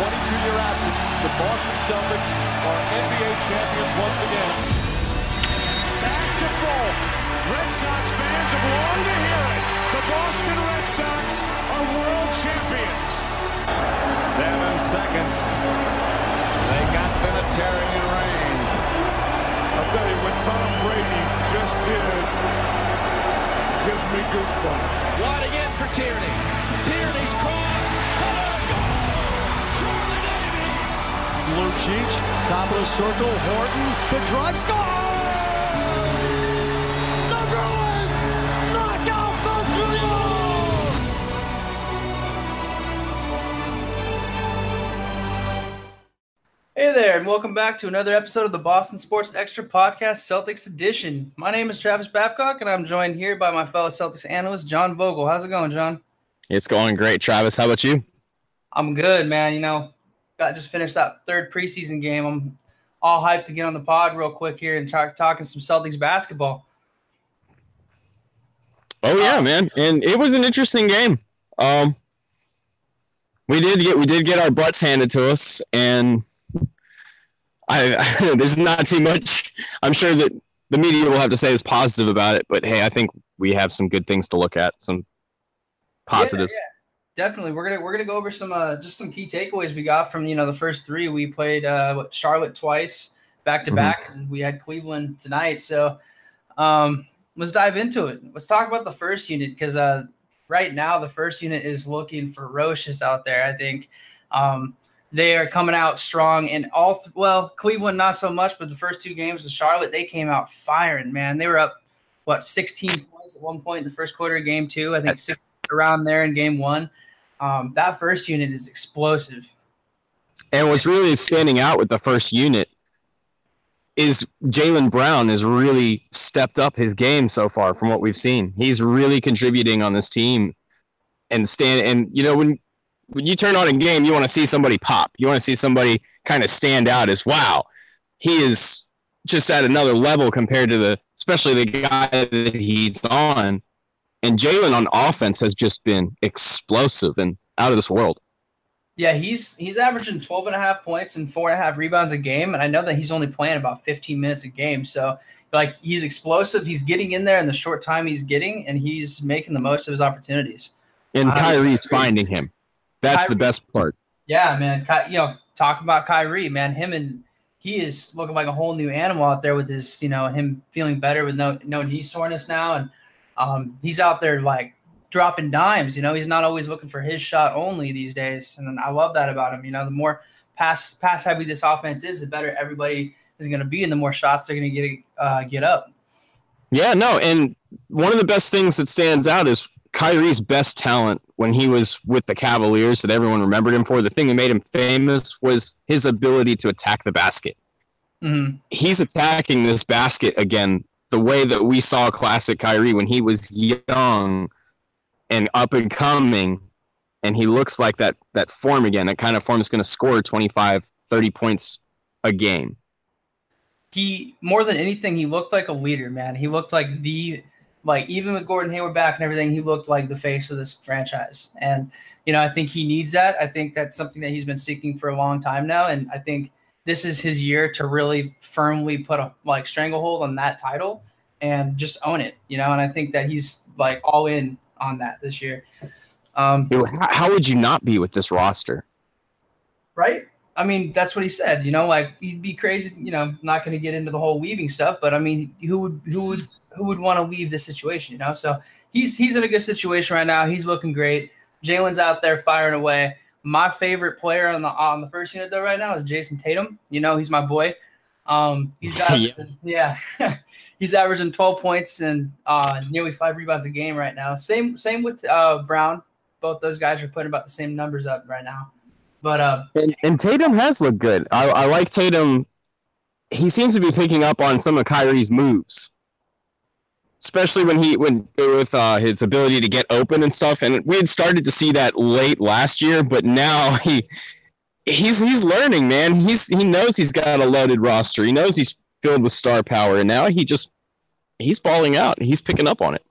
22-year absence, the Boston Celtics are NBA champions once again. Back to full. Red Sox fans have longed to hear it. The Boston Red Sox are world champions. Seven seconds. They got Vinatieri in range. I'll tell you, what Tom Brady just did gives me goosebumps. Wide again for Tierney. Tierney's cross. Lucic, top of the circle, Horton, the drive, score! The Bruins knock out Montreal! Hey there, and welcome back to another episode of the Boston Sports Extra Podcast Celtics Edition. My name is Travis Babcock, and I'm joined here by my fellow Celtics analyst, John Vogel. How's it going, John? It's going great, Travis. How about you? I'm good, man. You know, got just finished that third preseason game. I'm all hyped to get on the pod real quick here and talk talking some Celtics basketball. Oh yeah, man, and it was an interesting game. Um, we did get we did get our butts handed to us, and I there's not too much. I'm sure that the media will have to say is positive about it, but hey, I think we have some good things to look at, some positives. Yeah, yeah. Definitely, we're gonna we're gonna go over some uh, just some key takeaways we got from you know the first three. We played uh, what, Charlotte twice back to back, and we had Cleveland tonight. So um, let's dive into it. Let's talk about the first unit because uh, right now the first unit is looking ferocious out there. I think um, they are coming out strong, and all th- well Cleveland not so much, but the first two games with Charlotte they came out firing. Man, they were up what 16 points at one point in the first quarter of game two. I think six around there in game one. Um, that first unit is explosive. And what's really standing out with the first unit is Jaylen Brown has really stepped up his game so far from what we've seen. He's really contributing on this team and stand and you know when when you turn on a game you want to see somebody pop. You want to see somebody kind of stand out as wow. He is just at another level compared to the especially the guy that he's on. And Jaylen on offense has just been explosive and out of this world. Yeah, he's he's averaging 12 and a half points and four and a half rebounds a game. And I know that he's only playing about 15 minutes a game. So like he's explosive. He's getting in there in the short time he's getting, and he's making the most of his opportunities. And Kyrie's agree. finding him. That's the best part. Yeah, man. Ky- You know, talk about Kyrie, man. Him and he is looking like a whole new animal out there with his, you know, him feeling better with no no knee soreness now, and um, he's out there like dropping dimes. You know, he's not always looking for his shot only these days, and I love that about him. You know, the more pass pass heavy this offense is, the better everybody is going to be, and the more shots they're going to get uh, get up. Yeah, no, and one of the best things that stands out is Kyrie's best talent when he was with the Cavaliers that everyone remembered him for. The thing that made him famous was his ability to attack the basket. Mhm. He's attacking this basket again the way that we saw classic Kyrie when he was young and up and coming and he looks like that that form again. That kind of form is going to score 25, 30 points a game. he more than anything he looked like a leader man he looked like the like even with gordon hayward back and everything he looked like the face of this franchise and you know i think he needs that i think that's something that he's been seeking for a long time now and i think this is his year to really firmly put a like stranglehold on that title and just own it you know and i think that he's like all in on that this year um How would you not be with this roster? right? I mean, that's what he said. You know, like he'd be crazy. You know, not going to get into the whole leaving stuff, but I mean, who would who would who would want to leave this situation? You know, so he's he's in a good situation right now. He's looking great. Jaylen's out there firing away. My favorite player on the on the first unit though right now is Jayson Tatum. You know, he's my boy. Um, he's averaging, yeah, he's averaging 12 points and uh, nearly five rebounds a game right now. Same same with uh, Brown. Both those guys are putting about the same numbers up right now. But uh, And, and Tatum has looked good. I, I like Tatum. He seems to be picking up on some of Kyrie's moves, especially when he when with uh, his ability to get open and stuff. And we had started to see that late last year, but now he he's he's learning, man. He's he knows he's got a loaded roster. He knows he's filled with star power, and now he just he's balling out. He's picking up on it.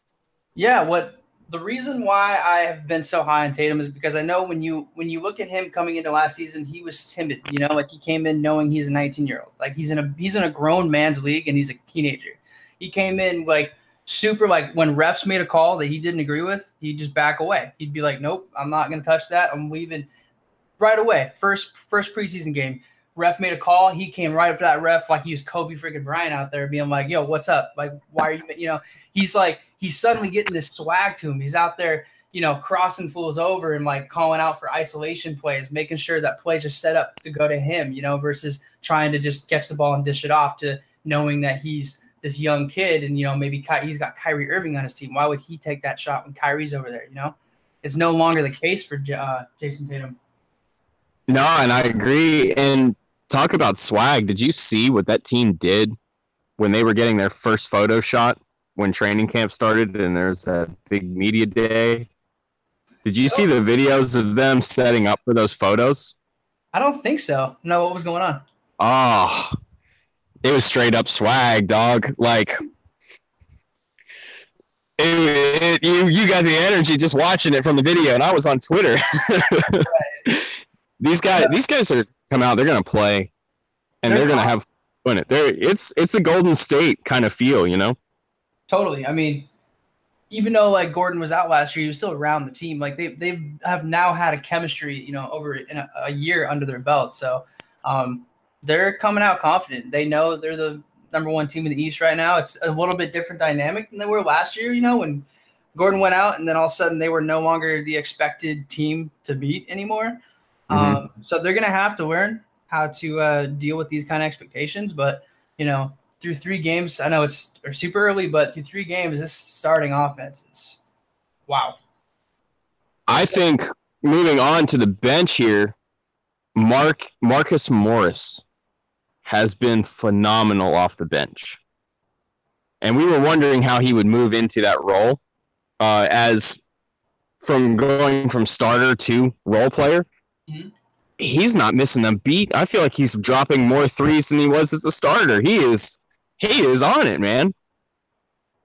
Yeah, what the reason why I have been so high on Tatum is because I know when you when you look at him coming into last season, he was timid. You know, like he came in knowing he's a 19 year old, like he's in a he's in a grown man's league and he's a teenager. He came in like super like when refs made a call that he didn't agree with, he'd just back away. He'd be like, "Nope, I'm not going to touch that. I'm leaving." Right away, first first preseason game, ref made a call. He came right up to that ref like he was Kobe freaking Bryant out there, being like, "Yo, what's up? Like, why are you?" You know, he's like he's suddenly getting this swag to him. He's out there, you know, crossing fools over and like calling out for isolation plays, making sure that plays are set up to go to him, you know, versus trying to just catch the ball and dish it off to knowing that he's this young kid and, you know, maybe Ky- he's got Kyrie Irving on his team. Why would he take that shot when Kyrie's over there, you know? It's no longer the case for uh, Jayson Tatum. No, and I agree. And talk about swag. Did you see what that team did when they were getting their first photo shot when training camp started and there's that big media day. Did you see the videos of them setting up for those photos? I don't think so. No, what was going on? Oh, it was straight up swag, dog. Like, it, it, you you got the energy just watching it from the video, and I was on Twitter. these guys, these guys are come out. They're gonna play, and they're, they're gonna have fun. It. They're it's it's a Golden State kind of feel, you know. Totally. I mean, even though like Gordon was out last year, he was still around the team. Like they they have now had a chemistry, you know, over in a, a year under their belt. So um, they're coming out confident. They know they're the number one team in the East right now. It's a little bit different dynamic than they were last year. You know, when Gordon went out, and then all of a sudden they were no longer the expected team to beat anymore. Mm-hmm. Um, so they're gonna have to learn how to uh, deal with these kind of expectations. But you know, through three games. I know it's super early, but through three games, this starting offense is wow. I think moving on to the bench here, Mark Marcus Morris has been phenomenal off the bench, and we were wondering how he would move into that role uh, as from going from starter to role player. Mm-hmm he's not missing a beat. I feel like he's dropping more threes than he was as a starter. He is he is on it, man.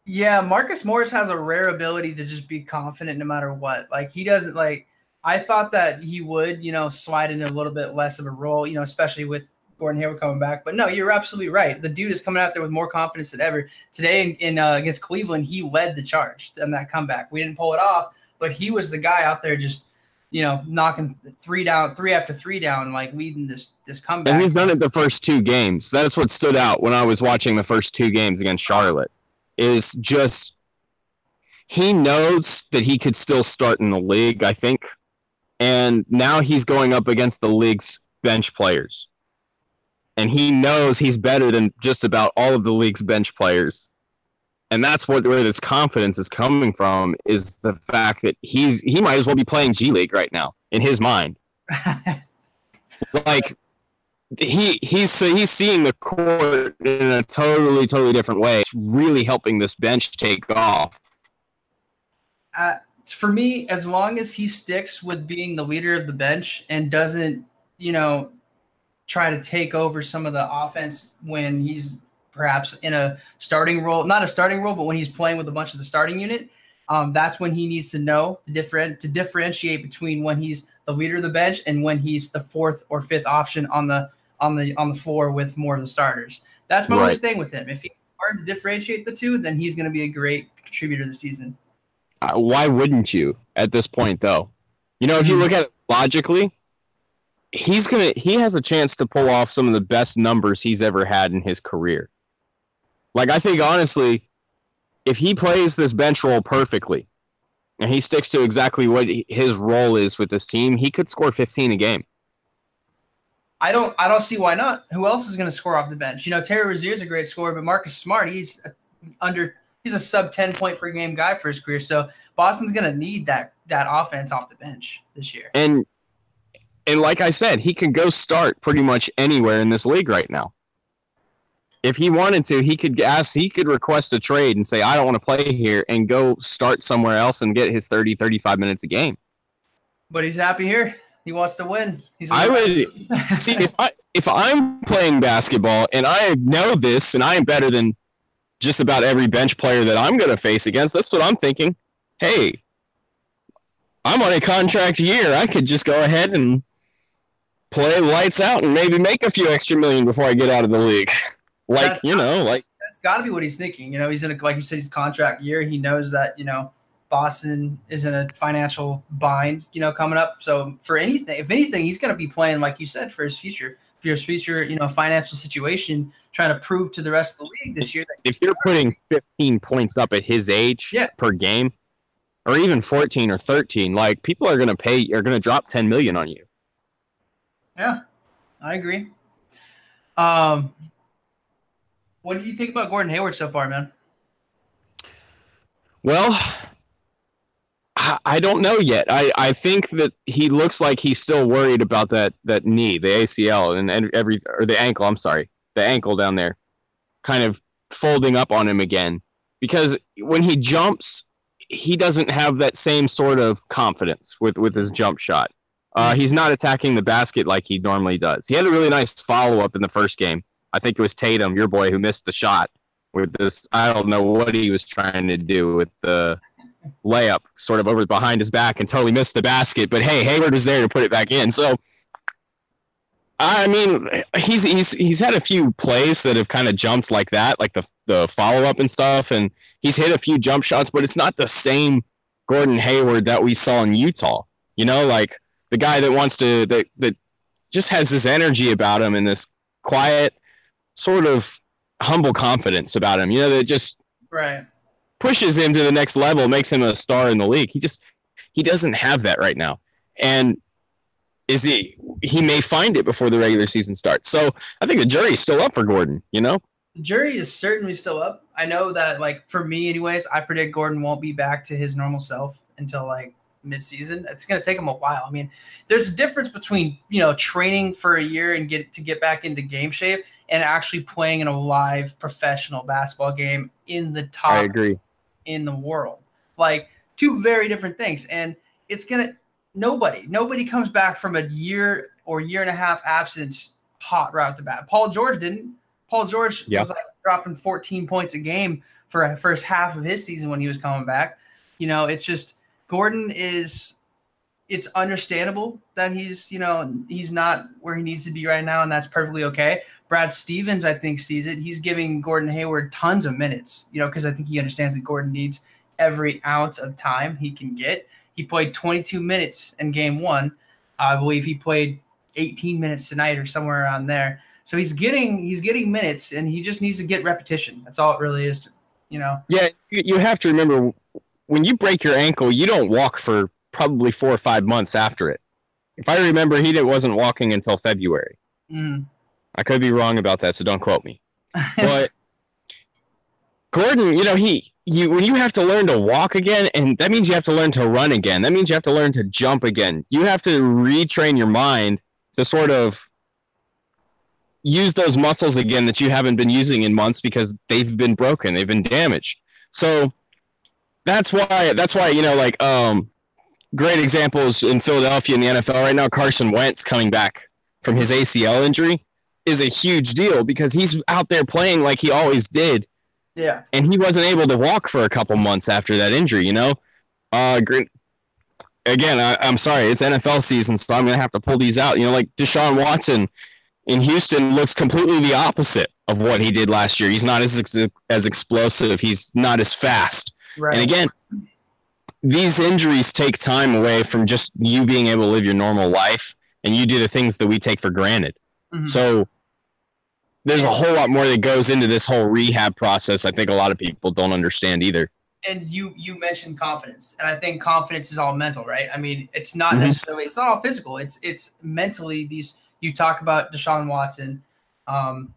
Yeah, Marcus Morris has a rare ability to just be confident no matter what. Like he doesn't like I thought that he would, you know, slide into a little bit less of a role, you know, especially with Gordon Hayward coming back. But no, you're absolutely right. The dude is coming out there with more confidence than ever. Today in, in uh, against Cleveland, he led the charge in that comeback. We didn't pull it off, but he was the guy out there just you know, knocking three down, three after three down, like leading this this comeback. And he's done it the first two games. That's what stood out when I was watching the first two games against Charlotte. Is just he knows that he could still start in the league. I think, and now he's going up against the league's bench players, and he knows he's better than just about all of the league's bench players and that's what where this confidence is coming from is the fact that he's he might as well be playing G League right now in his mind. like he he's he's seeing the court in a totally totally different way. It's really helping this bench take off. Uh, for me, as long as he sticks with being the leader of the bench and doesn't, you know, try to take over some of the offense when he's perhaps in a starting role, not a starting role, but when he's playing with a bunch of the starting unit, um, that's when he needs to know the different to differentiate between when he's the leader of the bench and when he's the fourth or fifth option on the on the on the floor with more of the starters. That's my right. only thing with him. If he learns to differentiate the two, then he's going to be a great contributor this season. Uh, why wouldn't you at this point, though? You know, if you mm-hmm. look at it logically, he's gonna he has a chance to pull off some of the best numbers he's ever had in his career. Like I think honestly, if he plays this bench role perfectly, and he sticks to exactly what his role is with this team, he could score 15 a game. I don't I don't see why not. Who else is going to score off the bench? You know, Terry Rozier is a great scorer, but Marcus Smart, he's under he's a sub 10 point per game guy for his career. So Boston's going to need that that offense off the bench this year. And and like I said, he can go start pretty much anywhere in this league right now if he wanted to, he could ask, he could request a trade and say, I don't want to play here and go start somewhere else and get his 30, 35 minutes a game. But he's happy here. He wants to win. He's I would see if I if I'm playing basketball and I know this and I am better than just about every bench player that I'm going to face against. That's what I'm thinking. Hey, I'm on a contract year. I could just go ahead and play lights out and maybe make a few extra million before I get out of the league. Like, That's you know, like That's got to be what he's thinking. You know, he's in a like you said, he's contract year. He knows that you know Boston is in a financial bind. You know, coming up. So for anything, if anything, he's going to be playing like you said for his future, for his future. You know, financial situation, trying to prove to the rest of the league this year that if you're putting 15 points up at his age Yeah. per game, or even 14 or 13, like people are gonna pay, You're gonna drop 10 million on you. Yeah, I agree. Um, what do you think about Gordon Hayward so far, man? Well, I don't know yet. I, I think that he looks like he's still worried about that that knee, the ACL, and, and every or the ankle. I'm sorry, the ankle down there, kind of folding up on him again. Because when he jumps, he doesn't have that same sort of confidence with with his jump shot. Uh, he's not attacking the basket like he normally does. He had a really nice follow up in the first game. I think it was Tatum, your boy, who missed the shot with this. I don't know what he was trying to do with the layup sort of over behind his back and totally missed the basket. But hey, Hayward was there to put it back in. So I mean, he's he's he's had a few plays that have kind of jumped like that, like the the follow up and stuff, and he's hit a few jump shots, but it's not the same Gordon Hayward that we saw in Utah. You know, like the guy that wants to that that just has this energy about him and this quiet sort of humble confidence about him. You know, that just Right. pushes him to the next level, makes him a star in the league. He just he doesn't have that right now. And is he he may find it before the regular season starts. So I think the jury's still up for Gordon, you know? The jury is certainly still up. I know that, like, for me, anyways, I predict Gordon won't be back to his normal self until like midseason. It's going to take them a while. I mean, there's a difference between you know training for a year and get to get back into game shape and actually playing in a live professional basketball game in the top. I agree. in the world. Like two very different things. And it's gonna nobody, nobody comes back from a year or year and a half absence hot right off the bat. Paul George didn't. Paul George Yeah. was like dropping 14 points a game for a first half of his season when he was coming back. You know, it's just Gordon is it's understandable that he's, you know, he's not where he needs to be right now, and that's perfectly okay. Brad Stevens, I think, sees it. He's giving Gordon Hayward tons of minutes, you know, because I think he understands that Gordon needs every ounce of time he can get. He played 22 minutes in game one. I believe he played 18 minutes tonight or somewhere around there. So he's getting he's getting minutes, and he just needs to get repetition. That's all it really is, to, you know. Yeah, you, you have to remember when you break your ankle, you don't walk for probably four or five months after it. If I remember, he didn't, wasn't walking until February. Mm. I could be wrong about that, so don't quote me. But Gordon, you know, he you when you have to learn to walk again, and that means you have to learn to run again. That means you have to learn to jump again. You have to retrain your mind to sort of use those muscles again that you haven't been using in months because they've been broken, they've been damaged. So that's why that's why you know like um great examples in Philadelphia in the NFL right now. Carson Wentz coming back from his ACL injury is a huge deal because he's out there playing like he always did, yeah. and he wasn't able to walk for a couple months after that injury. You know, uh. Again, I, I'm sorry, it's NFL season, so I'm gonna have to pull these out. You know, like Deshaun Watson in Houston looks completely the opposite of what he did last year. He's not as ex- as explosive. He's not as fast. Right. And again, these injuries take time away from just you being able to live your normal life and you do the things that we take for granted. Mhm. So there's a whole lot more that goes into this whole rehab process. I think a lot of people don't understand either. and you you mentioned confidence and i think confidence is all mental right i mean it's not Mhm. necessarily it's not all physical it's it's mentally these you talk about deshaun watson um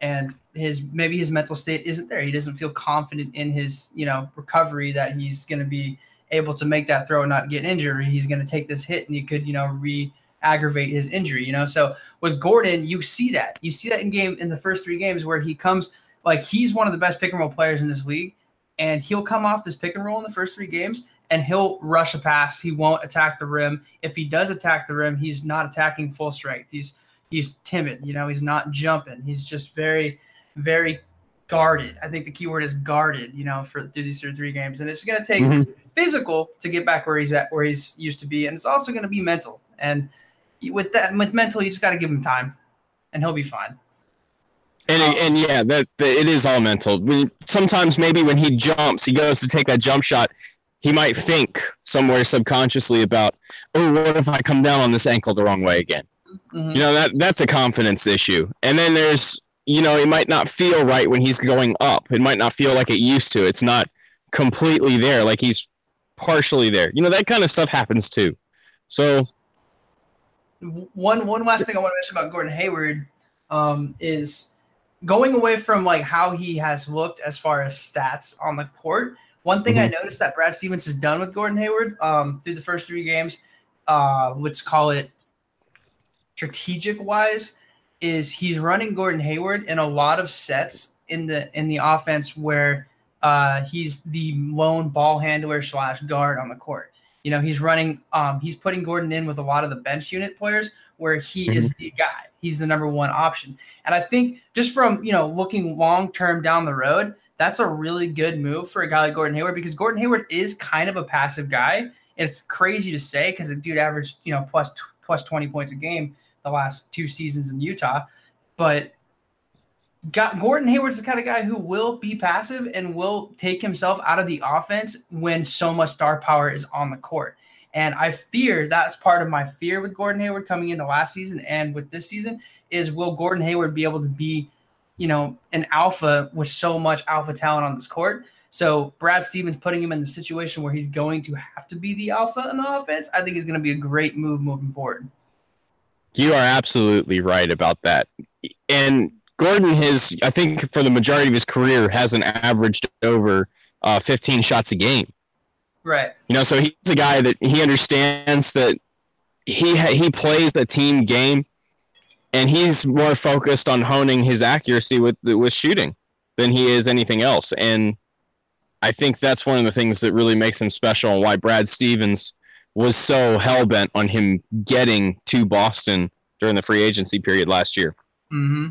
and his maybe his mental state isn't there he doesn't feel confident in his you know recovery that he's going to be able to make that throw and not get injured he's going to take this hit and he could you know re aggravate his injury you know so with gordon you see that you see that in game in the first three games where he comes like he's one of the best pick and roll players in this league and he'll come off this pick and roll in the first three games and he'll rush a pass. He won't attack the rim. If he does attack the rim, he's not attacking full strength. He's he's timid, you know, he's not jumping. He's just very, very guarded. I think the key word is guarded, you know, for through these three games. And it's gonna take Mhm. physical to get back where he's at, where he's used to be, and it's also going to be mental. And with that, with mental, you just got to give him time, and he'll be fine. And, um, and yeah, that, that, it is all mental. Sometimes maybe when he jumps, he goes to take that jump shot. He might think somewhere subconsciously about, oh, what if I come down on this ankle the wrong way again? Mm-hmm. You know that that's a confidence issue. And then there's, you know, it might not feel right when he's going up. It might not feel like it used to. It's not completely there, like he's partially there. You know that kind of stuff happens too. So one one last thing I want to mention about Gordon Hayward um, is going away from like how he has looked as far as stats on the court. One thing mm-hmm. I noticed that Brad Stevens has done with Gordon Hayward um, through the first three games, uh, let's call it strategic wise, is he's running Gordon Hayward in a lot of sets in the in the offense where uh, he's the lone ball handler slash guard on the court. You know, he's running, um, he's putting Gordon in with a lot of the bench unit players where he mm-hmm. is the guy. He's the number one option. And I think just from, you know, looking long term down the road, that's a really good move for a guy like Gordon Hayward because Gordon Hayward is kind of a passive guy. It's crazy to say because the dude averaged, you know, plus plus 20 points a game the last two seasons in Utah. But got Gordon Hayward's the kind of guy who will be passive and will take himself out of the offense when so much star power is on the court. And I fear that's part of my fear with Gordon Hayward coming into last season and with this season is will Gordon Hayward be able to be, you know, an alpha with so much alpha talent on this court? So Brad Stevens putting him in the situation where he's going to have to be the alpha in the offense, I think is going to be a great move moving forward. You are absolutely right about that. And Gordon has, I think, for the majority of his career, hasn't averaged over uh, 15 shots a game. Right. You know, so he's a guy that he understands that he ha- he plays a team game, and he's more focused on honing his accuracy with with shooting than he is anything else. And I think that's one of the things that really makes him special, and why Brad Stevens was so hell bent on him getting to Boston during the free agency period last year. Mm-hmm.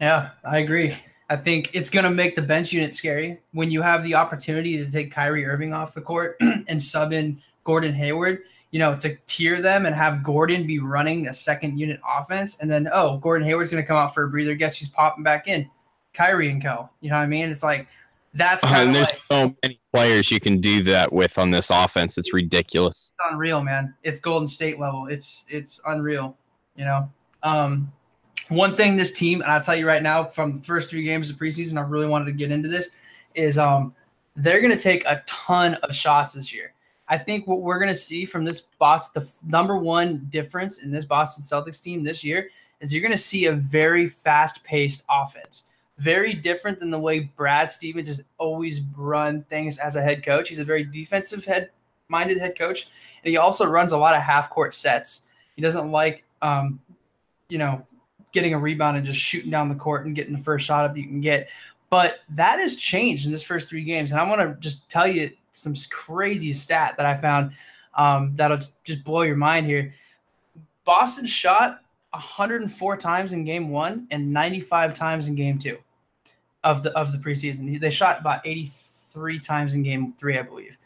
Yeah, I agree. I think it's going to make the bench unit scary when you have the opportunity to take Kyrie Irving off the court and sub in Gordon Hayward. You know, to tier them and have Gordon be running a second unit offense, and then oh, Gordon Hayward's going to come out for a breather. Guess who's popping back in? Kyrie and Co. You know what I mean? It's like that's kind uh, and there's like, so many players you can do that with on this offense. It's ridiculous. It's unreal, man. It's Golden State level. It's it's unreal. You know. Um, one thing this team, and I'll tell you right now, from the first three games of preseason, I really wanted to get into this, is um they're going to take a ton of shots this year. I think what we're going to see from this Boston, the number one difference in this Boston Celtics team this year is you're going to see a very fast paced offense. Very different than the way Brad Stevens has always run things as a head coach. He's a very defensive head minded head coach. And he also runs a lot of half court sets. He doesn't like, um, you know, getting a rebound and just shooting down the court and getting the first shot up you can get. But that has changed in this first three games. And I want to just tell you some crazy stat that I found um, that'll just blow your mind here. Boston shot 104 times in game one and 95 times in game two of the of the preseason. They shot about 83 times in game three, I believe.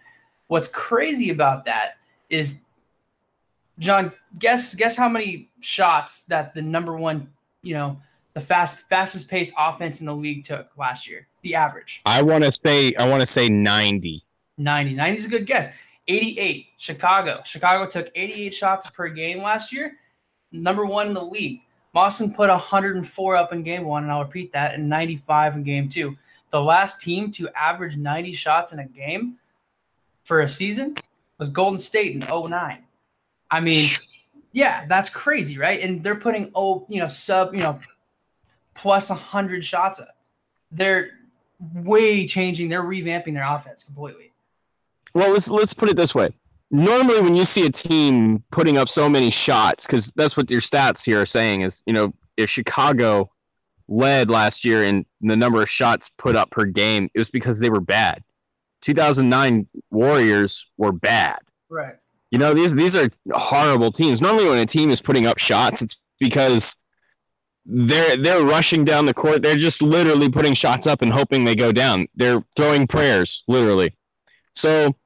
What's crazy about that is John, guess guess how many shots that the number one, you know, the fast fastest paced offense in the league took last year. The average. I want to say I want to say 90. 90. 90 is a good guess. 88. Chicago. Chicago took 88 shots per game last year. Number 1 in the league. Boston put 104 up in game 1 and I'll repeat that and 95 in game 2. The last team to average 90 shots in a game for a season was Golden State in 09. I mean, yeah, that's crazy, right? And they're putting oh, you know, sub, you know, hundred shots up. They're way changing. They're revamping their offense completely. Well, let's let's put it this way. Normally, when you see a team putting up so many shots, because that's what your stats here are saying is, you know, if Chicago led last year in the number of shots put up per game, it was because they were bad. 2009 Warriors were bad. Right. You know, these these are horrible teams. Normally, when a team is putting up shots, it's because they're they're rushing down the court. They're just literally putting shots up and hoping they go down. They're throwing prayers, literally. So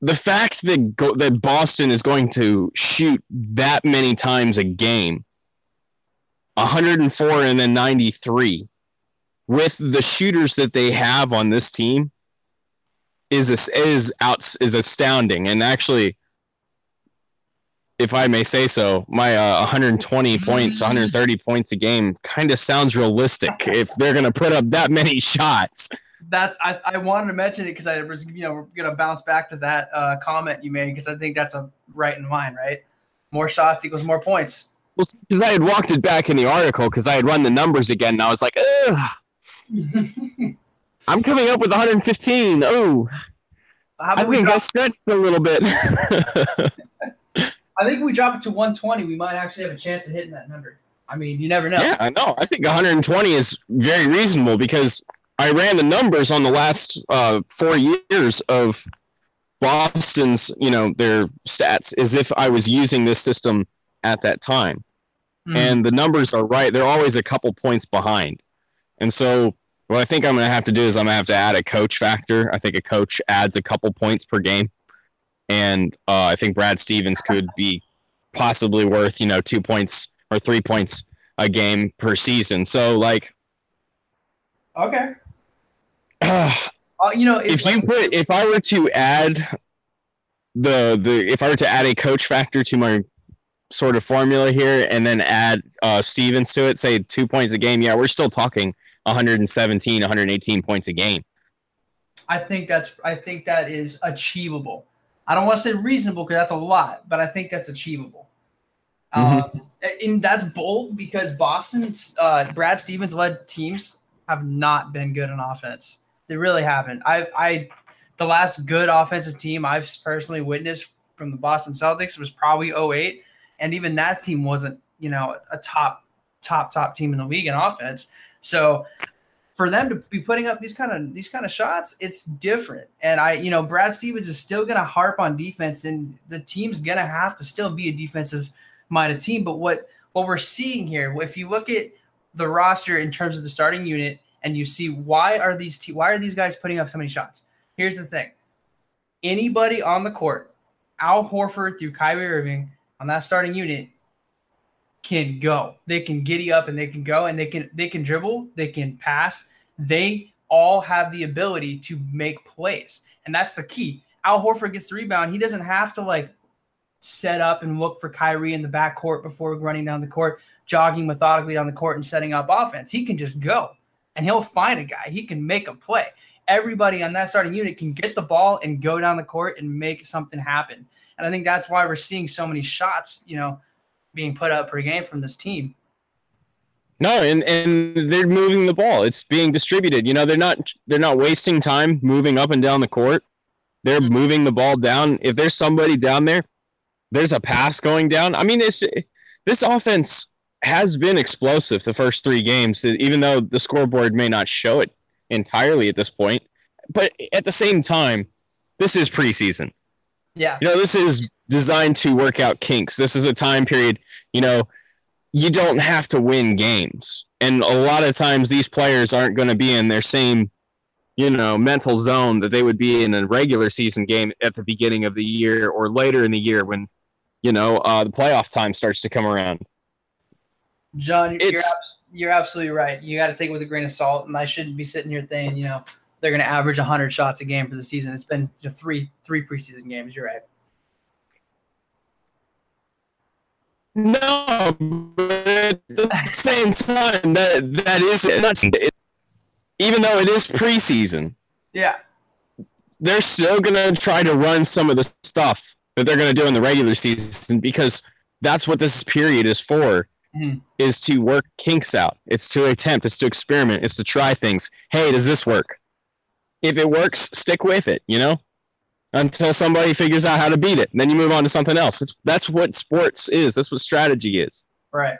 the fact that go, that Boston is going to shoot that many times a game, 104 and then 93, with the shooters that they have on this team, is is out is astounding. And actually, if I may say so, my uh, 120 points, 130 points a game kind of sounds realistic if they're going to put up that many shots. That's I, I wanted to mention it because I was you know we're going to bounce back to that uh, comment you made because I think that's a right in line, right? More shots equals more points. Well, because I had walked it back in the article because I had run the numbers again, and I was like. I'm coming up with 115. Oh, I think I stretched a little bit. I think if we drop it to 120, we might actually have a chance of hitting that number. I mean, you never know. Yeah, I know. I think 120 is very reasonable because I ran the numbers on the last uh, four years of Boston's, you know, their stats as if I was using this system at that time. Mm. And the numbers are right. They're always a couple points behind. And so what I think I'm going to have to do is I'm going to have to add a coach factor. I think a coach adds a couple points per game and uh, I think Brad Stevens could be possibly worth you know two points or three points a game per season. So like, okay, uh, you know, if, if you put if I were to add the the if I were to add a coach factor to my sort of formula here and then add uh, Stevens to it, say two points a game, yeah, we're still talking 117, 118 points a game. I think that's I think that is achievable. I don't want to say reasonable because that's a lot, but I think that's achievable. Mm-hmm. Um, and that's bold because Boston's uh, Brad Stevens led teams have not been good on offense. They really haven't. I, I, the last good offensive team I've personally witnessed from the Boston Celtics was probably 08. And even that team wasn't, you know, a top, top, top team in the league in offense. So for them to be putting up these kind of these kind of shots, it's different. And I, you know, Brad Stevens is still going to harp on defense, and the team's going to have to still be a defensive minded team. But what what we're seeing here, if you look at the roster in terms of the starting unit, and you see why are these te- why are these guys putting up so many shots? Here's the thing: anybody on the court, Al Horford through Kyrie Irving on that starting unit can go. They can giddy up and they can go and they can they can dribble, they can pass. They all have the ability to make plays. And that's the key. Al Horford gets the rebound. He doesn't have to like set up and look for Kyrie in the backcourt before running down the court, jogging methodically down the court and setting up offense. He can just go and he'll find a guy. He can make a play. Everybody on that starting unit can get the ball and go down the court and make something happen. And I think that's why we're seeing so many shots, you know, being put up per game from this team. No, and and they're moving the ball. It's being distributed. You know, they're not they're not wasting time moving up and down the court. They're mm-hmm. moving the ball down. If there's somebody down there, there's a pass going down. I mean, it's this offense has been explosive the first three games, even though the scoreboard may not show it entirely at this point. But at the same time, this is preseason. Yeah. You know, this is designed to work out kinks. This is a time period, you know, you don't have to win games. And a lot of times these players aren't going to be in their same, you know, mental zone that they would be in a regular season game at the beginning of the year or later in the year when, you know, uh, the playoff time starts to come around. John, you're, you're absolutely right. You got to take it with a grain of salt. And I shouldn't be sitting here saying, you know, they're going to average 100 shots a game for the season. It's been you know, three three preseason games. You're right. No, but at the same time, that that is not even though it is preseason. Yeah, they're still gonna try to run some of the stuff that they're gonna do in the regular season because that's what this period is for. Mm-hmm. Is to work kinks out. It's to attempt. It's to experiment. It's to try things. Hey, does this work? If it works, stick with it. You know until somebody figures out how to beat it. Then you move on to something else. It's, that's what sports is. That's what strategy is. Right.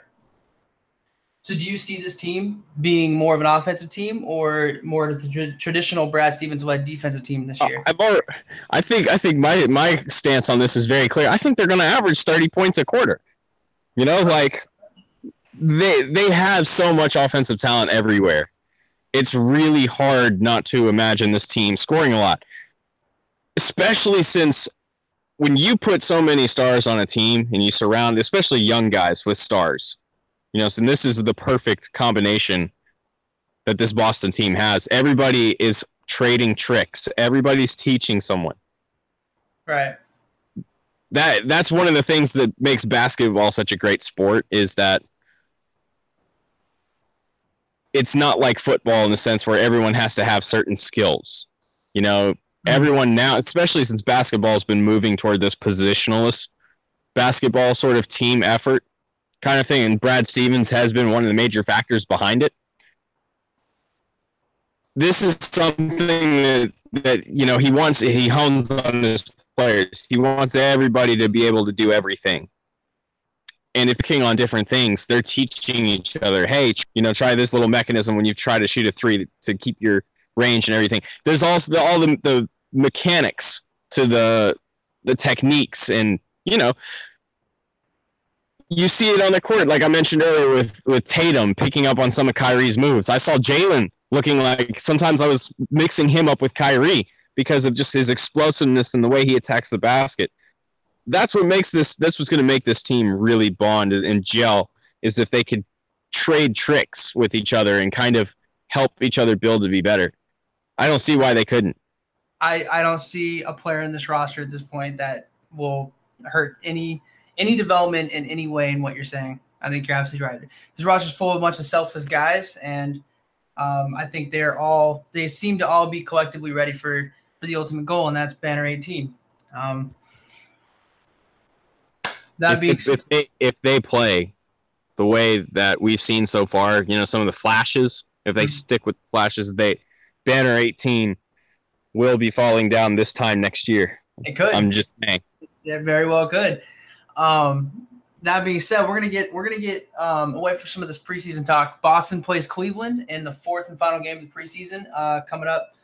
So do you see this team being more of an offensive team or more of the tra- traditional Brad Stevens led defensive team this year? Uh, I think I think my my stance on this is very clear. I think they're going to average 30 points a quarter. You know, like they they have so much offensive talent everywhere. It's really hard not to imagine this team scoring a lot especially since when you put so many stars on a team and you surround, especially young guys, with stars, you know, so this is the perfect combination that this Boston team has. Everybody is trading tricks. Everybody's teaching someone. Right. That that's one of the things that makes basketball such a great sport is that it's not like football in the sense where everyone has to have certain skills. You know, mm-hmm. everyone now, especially since basketball has been moving toward this positionless basketball sort of team effort kind of thing, and Brad Stevens has been one of the major factors behind it. This is something that, that you know he wants. He hones on his players. He wants everybody to be able to do everything and if picking on different things, they're teaching each other, hey, you know, try this little mechanism when you try to shoot a three to keep your range and everything. There's also the, all the, the mechanics to the the techniques, and you know, you see it on the court, like I mentioned earlier with with Tatum picking up on some of Kyrie's moves. I saw Jaylen looking like sometimes I was mixing him up with Kyrie because of just his explosiveness and the way he attacks the basket that's what makes this that's what's going to make this team really bond and gel is if they could trade tricks with each other and kind of help each other build to be better. I don't see why they couldn't. I, I don't see a player in this roster at this point that will hurt any any development in any way in what you're saying. I think you're absolutely right. This roster's full of a bunch of selfless guys, and um, I think they're all they seem to all be collectively ready for for the ultimate goal, and that's Banner 18. Um, that if, if, they, if they play the way that we've seen so far, you know, some of the flashes, if they mm-hmm. stick with flashes, they banner 18 will be falling down this time next year. It could. I'm just saying. Yeah, very well could. Um, that being said, we're gonna get we're gonna get um, away from some of this preseason talk. Boston plays Cleveland in the fourth and final game of the preseason uh, coming up.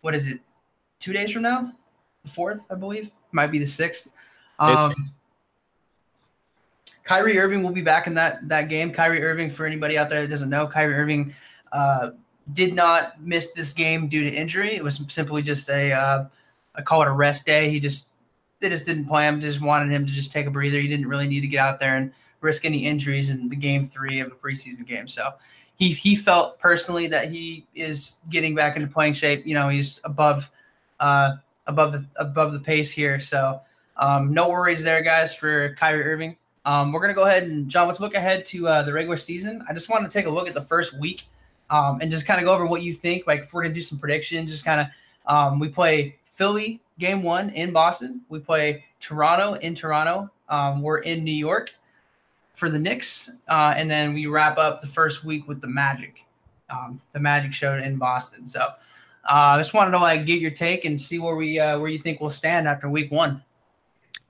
What is it? Two days from now, the fourth, I believe. Might be the sixth. Um, Kyrie Irving will be back in that that game. Kyrie Irving, for anybody out there that doesn't know, Kyrie Irving uh, did not miss this game due to injury. It was simply just a uh, I call it a rest day. He just they just didn't play him. Just wanted him to just take a breather. He didn't really need to get out there and risk any injuries in the game three of a preseason game. So he he felt personally that he is getting back into playing shape. You know, he's above uh, above the above the pace here. So um, no worries there, guys, for Kyrie Irving. Um, we're gonna go ahead and John. Let's look ahead to uh, the regular season. I just want to take a look at the first week um, and just kind of go over what you think. Like if we're gonna do some predictions, just kind of um, we play Philly game one in Boston. We play Toronto in Toronto. Um, we're in New York for the Knicks, uh, and then we wrap up the first week with the Magic. Um, the Magic show in Boston. So uh, I just wanted to like get your take and see where we uh, where you think we'll stand after week one.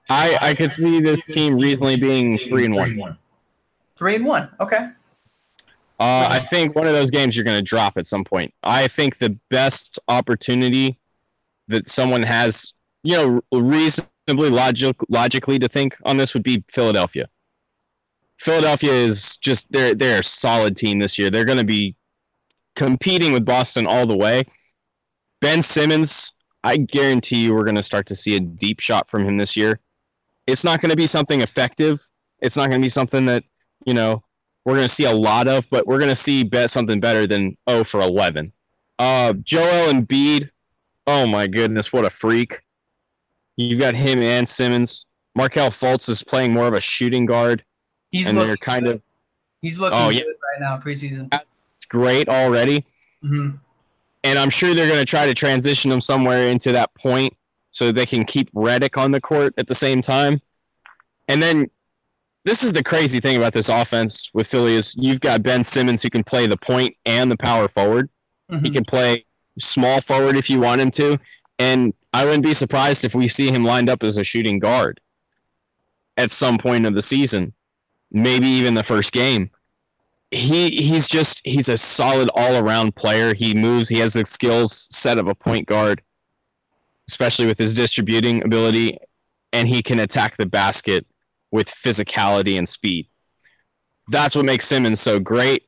I I could see this team reasonably being three and one. Three and one. Okay. Uh, I think one of those games you're going to drop at some point. I think the best opportunity that someone has, you know, reasonably logic, logically to think on this would be Philadelphia. Philadelphia is just they're they're a solid team this year. They're going to be competing with Boston all the way. Ben Simmons, I guarantee you, we're going to start to see a deep shot from him this year it's not going to be something effective. It's not going to be something that, you know, we're going to see a lot of, but we're going to see bet something better than oh for 11. Uh, Joel Embiid, oh my goodness, what a freak. You've got him and Simmons. Markelle Fultz is playing more of a shooting guard. He's and they're kind of he's looking oh, yeah. good right now preseason. It's great already. Mm-hmm. And I'm sure they're going to try to transition them somewhere into that point so they can keep Redick on the court at the same time. And then this is the crazy thing about this offense with Philly is you've got Ben Simmons who can play the point and the power forward. Mm-hmm. He can play small forward if you want him to. And I wouldn't be surprised if we see him lined up as a shooting guard at some point of the season, maybe even the first game. He he's just he's a solid all around player. He moves. He has the skills set of a point guard especially with his distributing ability, and he can attack the basket with physicality and speed. That's what makes Simmons so great.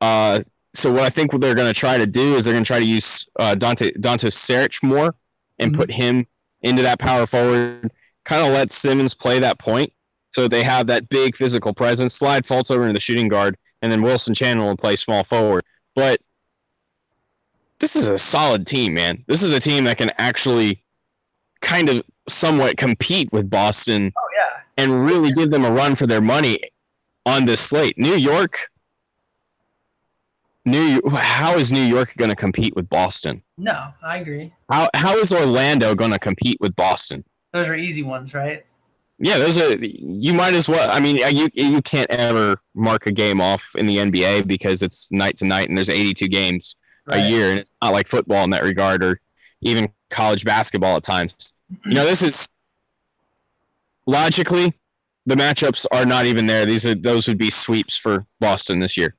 Uh, so what I think what they're going to try to do is they're going to try to use uh, Dante Dante Saric more and mm-hmm. put him into that power forward, kind of let Simmons play that point so they have that big physical presence. Slide Fultz over into the shooting guard, and then Wilson Chandler will play small forward. But this is a solid team, man. This is a team that can actually kind of somewhat compete with Boston Oh yeah. and really give them a run for their money on this slate. New York, New how is New York going to compete with Boston? No, I agree. How how is Orlando going to compete with Boston? Those are easy ones, right? Yeah, those are you might as well. I mean, you you can't ever mark a game off in the NBA because it's night to night and there's 82 games Right. a year, and it's not like football in that regard, or even college basketball at times. You know, this is logically the matchups are not even there. These are those would be sweeps for Boston this year.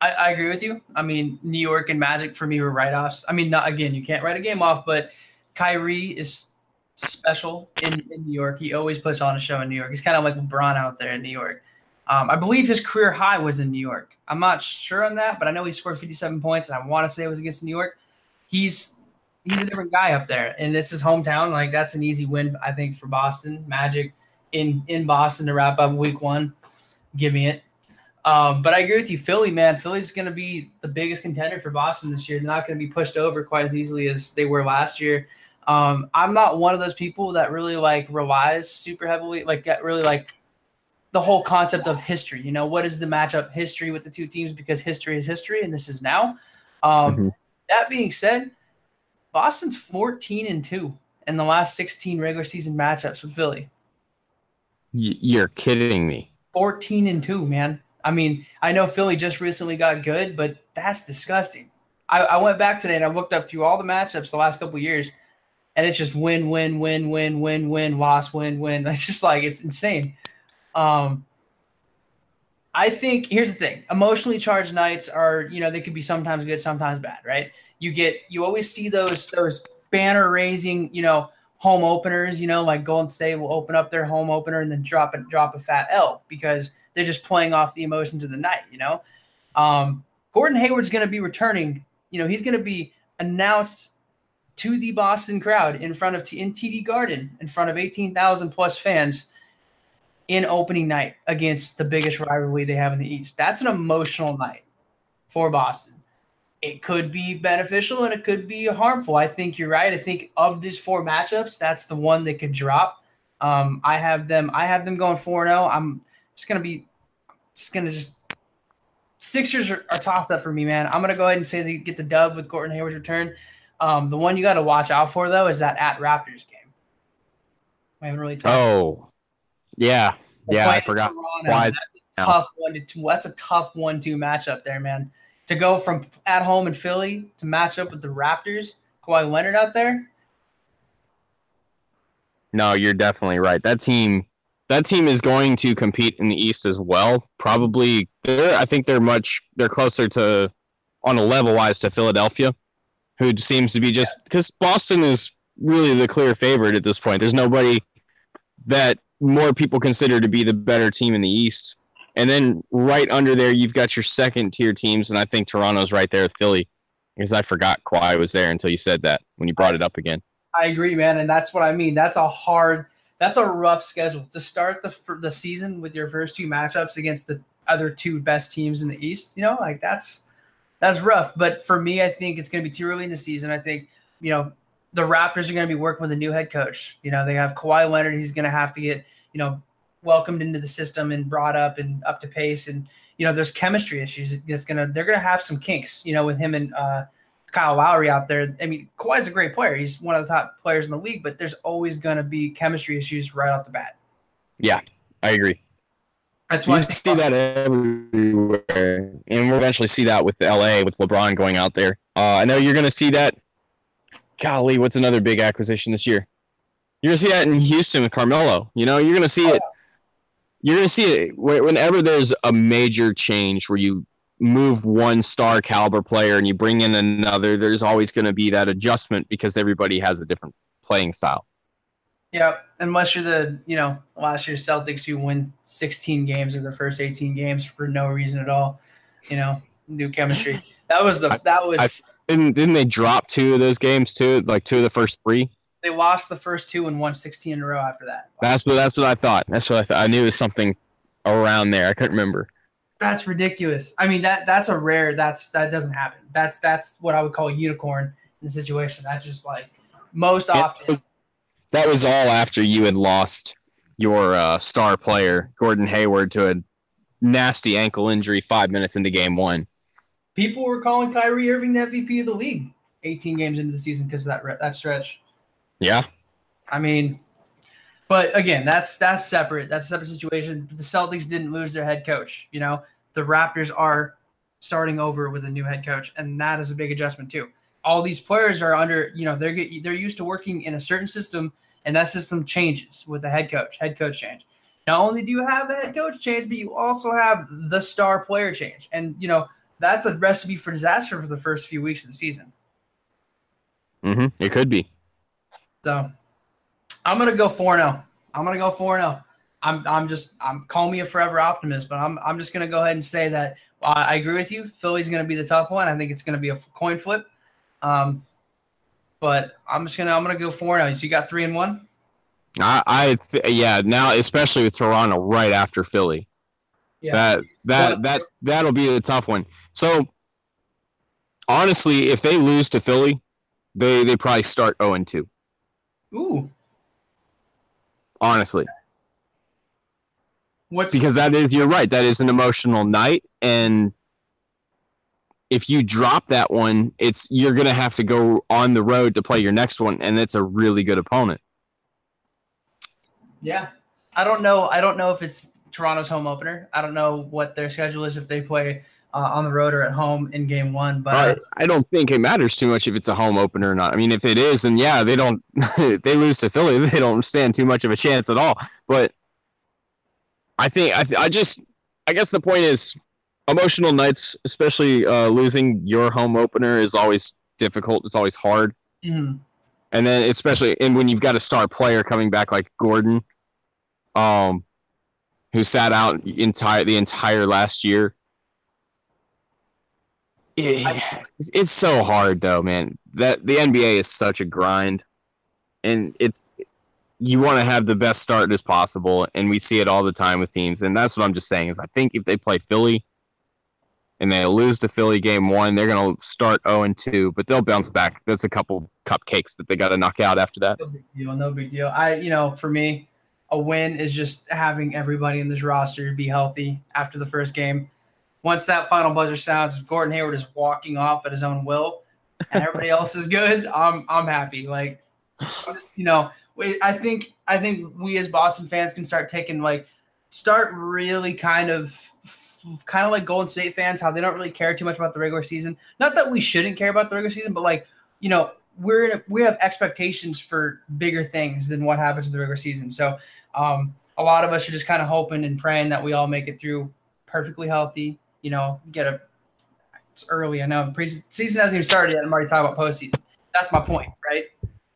I, I agree with you. I mean, New York and Magic for me were write offs. I mean, not again, you can't write a game off, but Kyrie is special in, in New York. He always puts on a show in New York. He's kind of like LeBron out there in New York. Um, I believe his career high was in New York. I'm not sure on that, but I know he scored 57 points, and I want to say it was against New York. He's he's a different guy up there, and it's his hometown. Like that's an easy win, I think, for Boston Magic in in Boston to wrap up Week One. Give me it. Um, but I agree with you, Philly, man. Philly's going to be the biggest contender for Boston this year. They're not going to be pushed over quite as easily as they were last year. Um, I'm not one of those people that really like relies super heavily, like get really like the whole concept of history. You know, what is the matchup history with the two teams? Because history is history, and this is now. Um, Mhm. That being said, Boston's 14 and two in the last 16 regular season matchups with Philly. Y- you're kidding me. 14 and 2, man. I mean, I know Philly just recently got good, but that's disgusting. I, I went back today and I looked up through all the matchups the last couple of years, and it's just win, win, win, win, win, win, loss, win, win. It's just like it's insane. Um, I think here's the thing: emotionally charged nights are, you know, they could be sometimes good, sometimes bad, right? You get, you always see those those banner raising, you know, home openers. You know, like Golden State will open up their home opener and then drop a drop a fat L because they're just playing off the emotions of the night. You know, um, Gordon Hayward's going to be returning. You know, he's going to be announced to the Boston crowd in front of T- in TD Garden in front of eighteen thousand plus fans in opening night against the biggest rivalry they have in the East. That's an emotional night for Boston. It could be beneficial and it could be harmful. I think you're right. I think of these four matchups, that's the one that could drop. Um, I have them. I have them going four zero. I'm just gonna be, just gonna just. Sixers are, are toss up for me, man. I'm gonna go ahead and say they get the dub with Gordon Hayward's return. Um, the one you got to watch out for though is that at Raptors game. I haven't really talked. Oh, yeah, yeah. I forgot. Is that's a tough one to two. That's a tough one-two matchup there, man. To go from at home in Philly to match up with the Raptors, Kawhi Leonard out there. No, you're definitely right. That team, that team is going to compete in the East as well. Probably, they're. I think they're much. They're closer to, on a level wise, to Philadelphia, who seems to be just because Boston is really the clear favorite at this point. There's nobody that more people consider to be the better team in the East. And then right under there, you've got your second tier teams, and I think Toronto's right there with Philly, because I forgot Kawhi was there until you said that when you brought it up again. I agree, man, and that's what I mean. That's a hard, that's a rough schedule to start the the season with your first two matchups against the other two best teams in the East. You know, like that's that's rough. But for me, I think it's going to be too early in the season. I think you know the Raptors are going to be working with a new head coach. You know, they have Kawhi Leonard. He's going to have to get you know welcomed into the system and brought up and up to pace. And you know, there's chemistry issues. That's gonna they're gonna have some kinks. You know, with him and uh, Kyle Lowry out there. I mean, Kawhi's a great player. He's one of the top players in the league, but there's always going to be chemistry issues right off the bat. Yeah, I agree. That's why You see that everywhere, and we'll eventually see that with LA with LeBron going out there. Uh, I know you're going to see that. Golly, what's another big acquisition this year? You're going to see that in Houston with Carmelo. You know, you're going to see it. You're going to see it whenever there's a major change where you move one star caliber player and you bring in another. There's always going to be that adjustment because everybody has a different playing style. Yeah, unless you're the you know last year's Celtics who win 16 games in their first 18 games for no reason at all. You know, new chemistry. That was the that was Didn't didn't they drop two of those games too? Like two of the first three. They lost the first two and won 16 in a row after that. That's what that's what I thought. That's what I thought. I knew it was something around there. I couldn't remember. That's ridiculous. I mean that that's a rare. That's that doesn't happen. That's that's what I would call a unicorn in the situation. That's just like most often. That was all after you had lost your uh, star player Gordon Hayward to a nasty ankle injury five minutes into game one. People were calling Kyrie Irving the MVP of the league 18 games into the season because of that that stretch. Yeah. I mean, but again, that's that's separate. That's a separate situation. The Celtics didn't lose their head coach. You know, the Raptors are starting over with a new head coach, and that is a big adjustment too. All these players are under, you know, they're get, they're used to working in a certain system, and that system changes with the head coach. Head coach change. Not only do you have a head coach change, but you also have the star player change, and you know that's a recipe for disaster for the first few weeks of the season. Mm-hmm. It could be. So I'm gonna go 4 0. I'm gonna go 4 0. I'm I'm just I'm call me a forever optimist, but I'm I'm just gonna go ahead and say that I, I agree with you. Philly's gonna be the tough one. I think it's gonna be a coin flip. Um, but I'm just gonna I'm gonna go 4 0. So you got three and one. I, I yeah. Now, especially with Toronto right after Philly, Yeah. that that that that'll be the tough one. So honestly, if they lose to Philly, they they probably start zero and two. Ooh. Honestly, What's because that is you're right. That is an emotional night, and if you drop that one, it's you're gonna have to go on the road to play your next one, and it's a really good opponent. Yeah. I don't know. I don't know if it's Toronto's home opener. I don't know what their schedule is if they play uh, on the road or at home in game one. But But I don't think it matters too much if it's a home opener or not. I mean, if it is, then yeah, they don't. they lose to Philly, they don't stand too much of a chance at all. But I think I, I just I guess the point is emotional nights, especially uh, losing your home opener, is always difficult. It's always hard, Mhm. and then especially and when you've got a star player coming back like Gordon, um, who sat out entire the entire last year. Yeah, it's, it's so hard though, man. That the NBA is such a grind, and it's you want to have the best start as possible, and we see it all the time with teams. And that's what I'm just saying is I think if they play Philly and they lose to Philly game one, they're gonna start 0 and 2, but they'll bounce back. That's a couple cupcakes that they got to knock out after that. No big deal. No big deal. I, you know, for me, a win is just having everybody in this roster be healthy after the first game. Once that final buzzer sounds, Gordon Hayward is walking off at his own will, and everybody else is good, I'm I'm happy. Like, I'm just, you know, I think I think we as Boston fans can start taking like start really kind of kind of like Golden State fans, how they don't really care too much about the regular season. Not that we shouldn't care about the regular season, but like you know, we're in a, we have expectations for bigger things than what happens in the regular season. So um, a lot of us are just kind of hoping and praying that we all make it through perfectly healthy. You know, get a it's early. I know pre- season hasn't even started yet. I'm already talking about postseason. That's my point, right?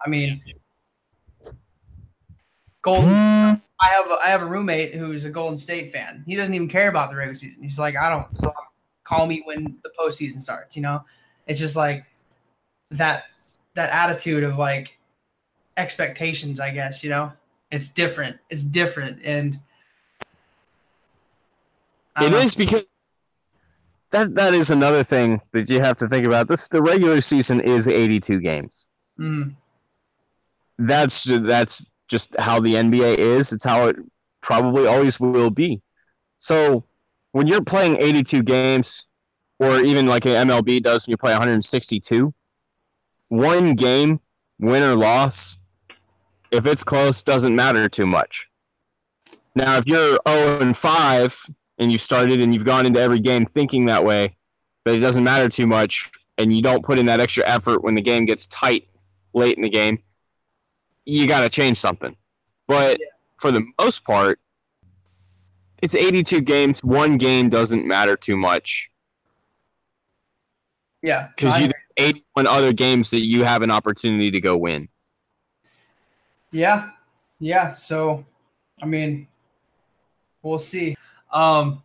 I mean, Golden. I have a, I have a roommate who's a Golden State fan. He doesn't even care about the regular season. He's like, I don't call me when the postseason starts. You know, it's just like that that attitude of like expectations. I guess you know, it's different. It's different, and It know. is because that that is another thing that you have to think about. This the regular season is 82 games. Mm, That's that's just how the NBA is. It's how it probably always will be. So when you're playing 82 games, or even like an MLB does when you play 162, one game, win or loss, if it's close, doesn't matter too much. Now, if you're 0 and 5 and you started and you've gone into every game thinking that way, but it doesn't matter too much, and you don't put in that extra effort when the game gets tight late in the game, you got to change something. But for the most part, it's 82 games. One game doesn't matter too much yeah, because you 81 other games that you have an opportunity to go win. Yeah. Yeah. So, I mean, we'll see. Um,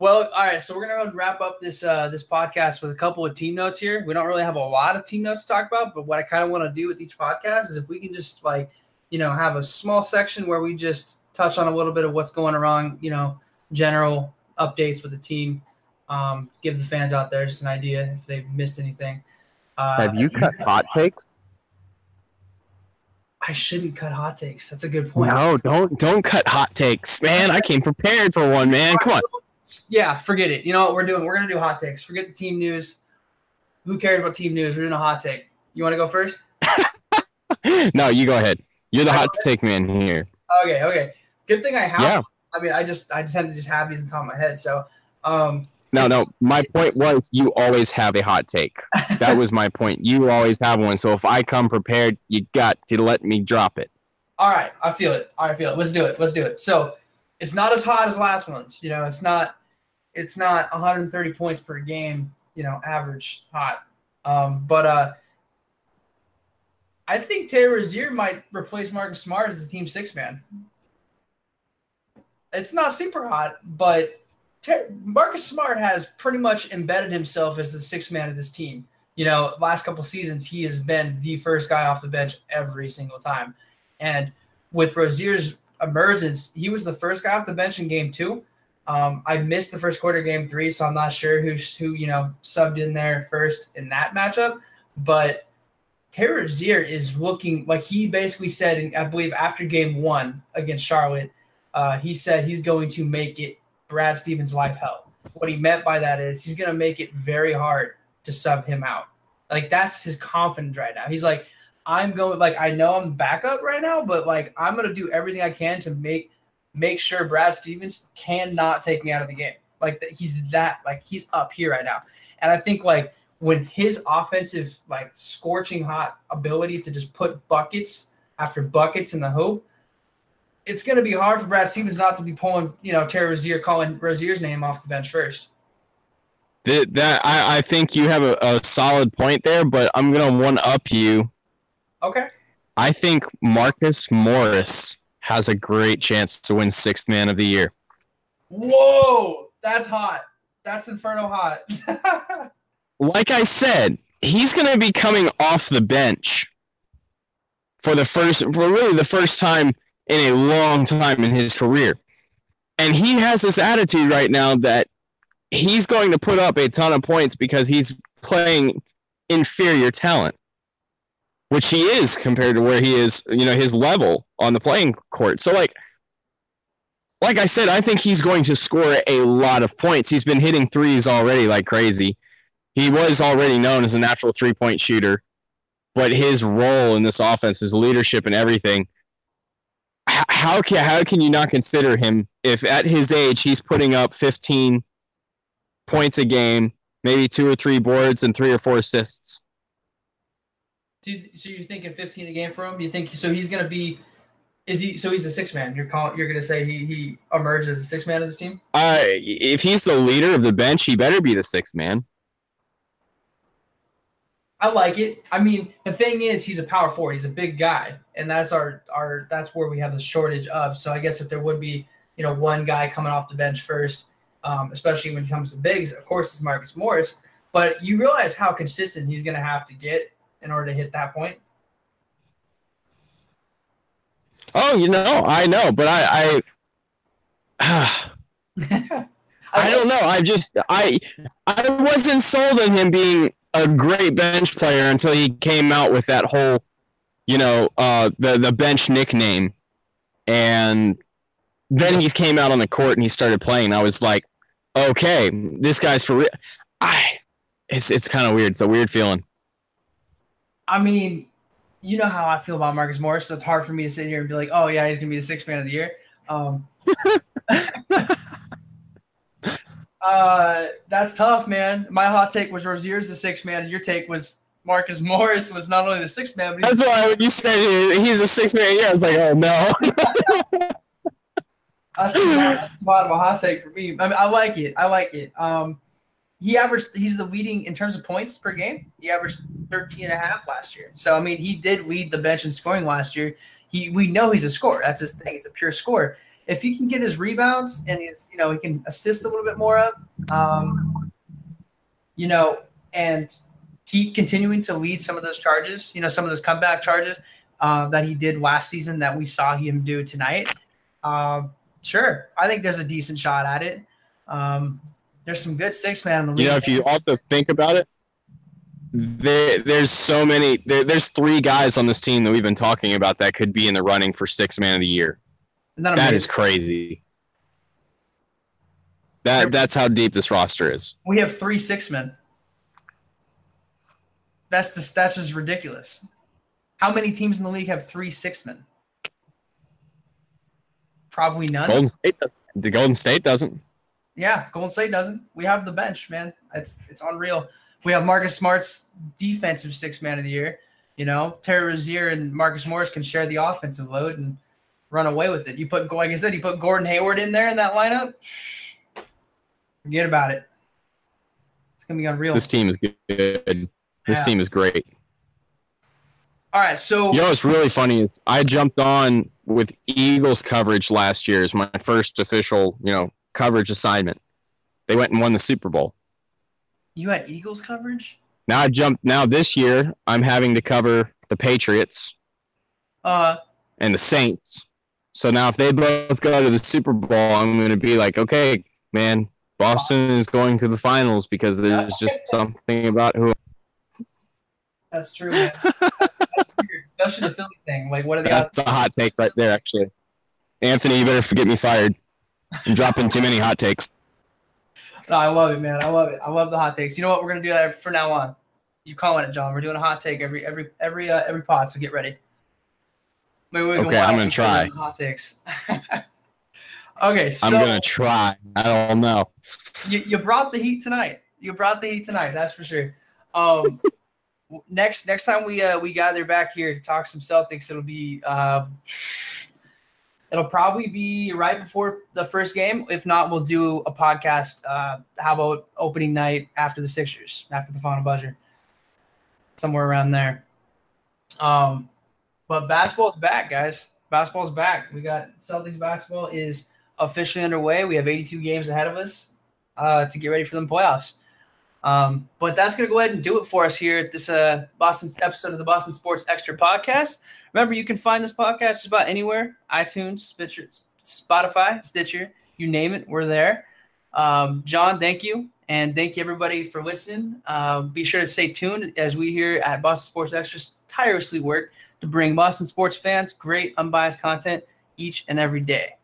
Well, all right. So we're gonna wrap up this uh, this podcast with a couple of team notes here. We don't really have a lot of team notes to talk about, but what I kind of want to do with each podcast is if we can just like, you know, have a small section where we just touch on a little bit of what's going wrong, you know, general updates with the team, um, give the fans out there just an idea if they've missed anything. Uh, Have you cut hot takes? I shouldn't cut hot takes. That's a good point. No, don't don't cut hot takes, man. I came prepared for one, man. Come on. Yeah, forget it. You know what we're doing? We're gonna do hot takes. Forget the team news. Who cares about team news? We're doing a hot take. You want to go first? no, you go ahead. You're the hot take man here. Okay, okay. Good thing I have. Yeah. I mean, I just I just had to just have these on top of my head. So, um, No, no. My point was you always have a hot take. That was my point. You always have one. So if I come prepared, you got to let me drop it. all right, I feel it. I feel it. Let's do it. Let's do it. So, it's not as hot as last one's. You know, it's not it's not 130 points per game. You know, average hot. Um, but uh, I think Terry Rozier might replace Marcus Smart as the team six man. It's not super hot, but Ter- Marcus Smart has pretty much embedded himself as the sixth man of this team. You know, last couple seasons, he has been the first guy off the bench every single time. And with Rozier's emergence, he was the first guy off the bench in game two. Um, I missed the first quarter, game three, so I'm not sure who who you know subbed in there first in that matchup. But Terry Rozier is looking like he basically said, I believe after game one against Charlotte, uh, he said he's going to make it Brad Stevens' life hell. What he meant by that is he's going to make it very hard to sub him out. Like that's his confidence right now. He's like, I'm going like I know I'm backup right now, but like I'm going to do everything I can to make make sure Brad Stevens cannot take me out of the game. Like he's that like he's up here right now. And I think like with his offensive like scorching hot ability to just put buckets after buckets in the hoop, it's going to be hard for Brad Stevens not to be pulling, you know, Terry Rozier calling Rozier's name off the bench first. That, that I, I think you have a, a solid point there, but I'm gonna one up you. Okay. I think Marcus Morris has a great chance to win sixth man of the year. Whoa, that's hot. That's inferno hot. Like I said, he's gonna be coming off the bench for the first for really the first time in a long time in his career. And he has this attitude right now that he's going to put up a ton of points because he's playing inferior talent, which he is compared to where he is, you know, his level on the playing court. So, like, like I said, I think he's going to score a lot of points. He's been hitting threes already like crazy. He was already known as a natural three point shooter, but his role in this offense, his leadership and everything, how can how can you not consider him if at his age he's putting up 15 points a game, maybe two or three boards and three or four assists? Do you, so you're thinking 15 a game for him? You think so? He's gonna be. Is he? So he's a six man. You're calling. You're gonna say he he emerged as a six man of this team. Uh, if he's the leader of the bench, he better be the six man. I like it. I mean, the thing is, he's a power forward. He's a big guy, and that's our our that's where we have the shortage of. So I guess if there would be, you know, one guy coming off the bench first, um, especially when it comes to bigs, of course, it's Marcus Morris. But you realize how consistent he's going to have to get in order to hit that point. Oh, you know, I know, but I, I, I don't know. I just, I, I wasn't sold on him being a great bench player until he came out with that whole, you know, uh, the the bench nickname, and then he came out on the court and he started playing. I was like, okay, this guy's for real. I, it's it's kind of weird. It's a weird feeling. I mean, you know how I feel about Marcus Morris, so it's hard for me to sit here and be like, "Oh yeah, he's gonna be the sixth man of the year." Um, uh, that's tough, man. My hot take was Rozier's the sixth man, and your take was Marcus Morris was not only the sixth man, but he's That's why when you said he- he's a sixth man, yeah, I was like, oh no. That's a lot, a lot of a hot take for me. I mean, I like it. I like it. Um, he averaged, he's the leading in terms of points per game. He averaged 13 and a half last year. So, I mean, he did lead the bench in scoring last year. He, we know he's a scorer. That's his thing. He's a pure scorer. If he can get his rebounds and his, you know, he can assist a little bit more of, um, you know, and keep continuing to lead some of those charges, you know, some of those comeback charges uh, that he did last season that we saw him do tonight. Um, sure, I think there's a decent shot at it. Um, there's some good six man in the league. You know, if you also think about it, there, there's so many. There, there's three guys on this team that we've been talking about that could be in the running for six man of the year. Isn't That is crazy. That that's how deep this roster is. We have three six men. That's the that's just ridiculous. How many teams in the league have three six men? Probably none. Golden State, the Golden State doesn't. Yeah, Golden State doesn't. We have the bench, man. It's it's unreal. We have Marcus Smart's defensive six man of the year. You know, Terry Rozier and Marcus Morris can share the offensive load and run away with it. You put, like I said, you put Gordon Hayward in there in that lineup. Forget about it. It's gonna be unreal. This team is good. This Yeah. team is great. All right, so You know what's really funny is I jumped on with Eagles coverage last year as my first official, you know, coverage assignment. They went and won the Super Bowl. you had Eagles coverage. Now I jumped. Now this year I'm having to cover the Patriots Uh, and the Saints. So now if they both go to the Super Bowl, I'm going to be like, okay, man, Boston is going to the finals because there's just something about who. that's true. Man. That's weird, especially the Philly thing. Like, what are the odds? That's a hot take right there, actually. Anthony, you better get me fired. I'm dropping too many hot takes. No, I love it, man. I love it. I love the hot takes. You know what? We're gonna do that from now on. You calling it, John? We're doing a hot take every every every uh, every pod. So get ready. Maybe we can Okay, I'm gonna try. Hot takes. okay, so I'm going to try. I don't know. you, you brought the heat tonight. You brought the heat tonight. That's for sure. Um, next next time we uh, we gather back here to talk some Celtics, it'll be uh, it'll probably be right before the first game. If not, we'll do a podcast. Uh, how about opening night after the Sixers, after the final buzzer, somewhere around there. Um, but basketball's back, guys. Basketball's back. We got Celtics basketball is officially underway. We have 82 games ahead of us uh, to get ready for the playoffs. Um, but that's going to go ahead and do it for us here at this uh, Boston episode of the Boston Sports Extra podcast. Remember, you can find this podcast just about anywhere iTunes, Stitcher, Spotify, Stitcher, you name it, we're there. Um, John, thank you. And thank you, everybody, for listening. Uh, be sure to stay tuned as we here at Boston Sports Extra tirelessly work to bring Boston sports fans great, unbiased content each and every day.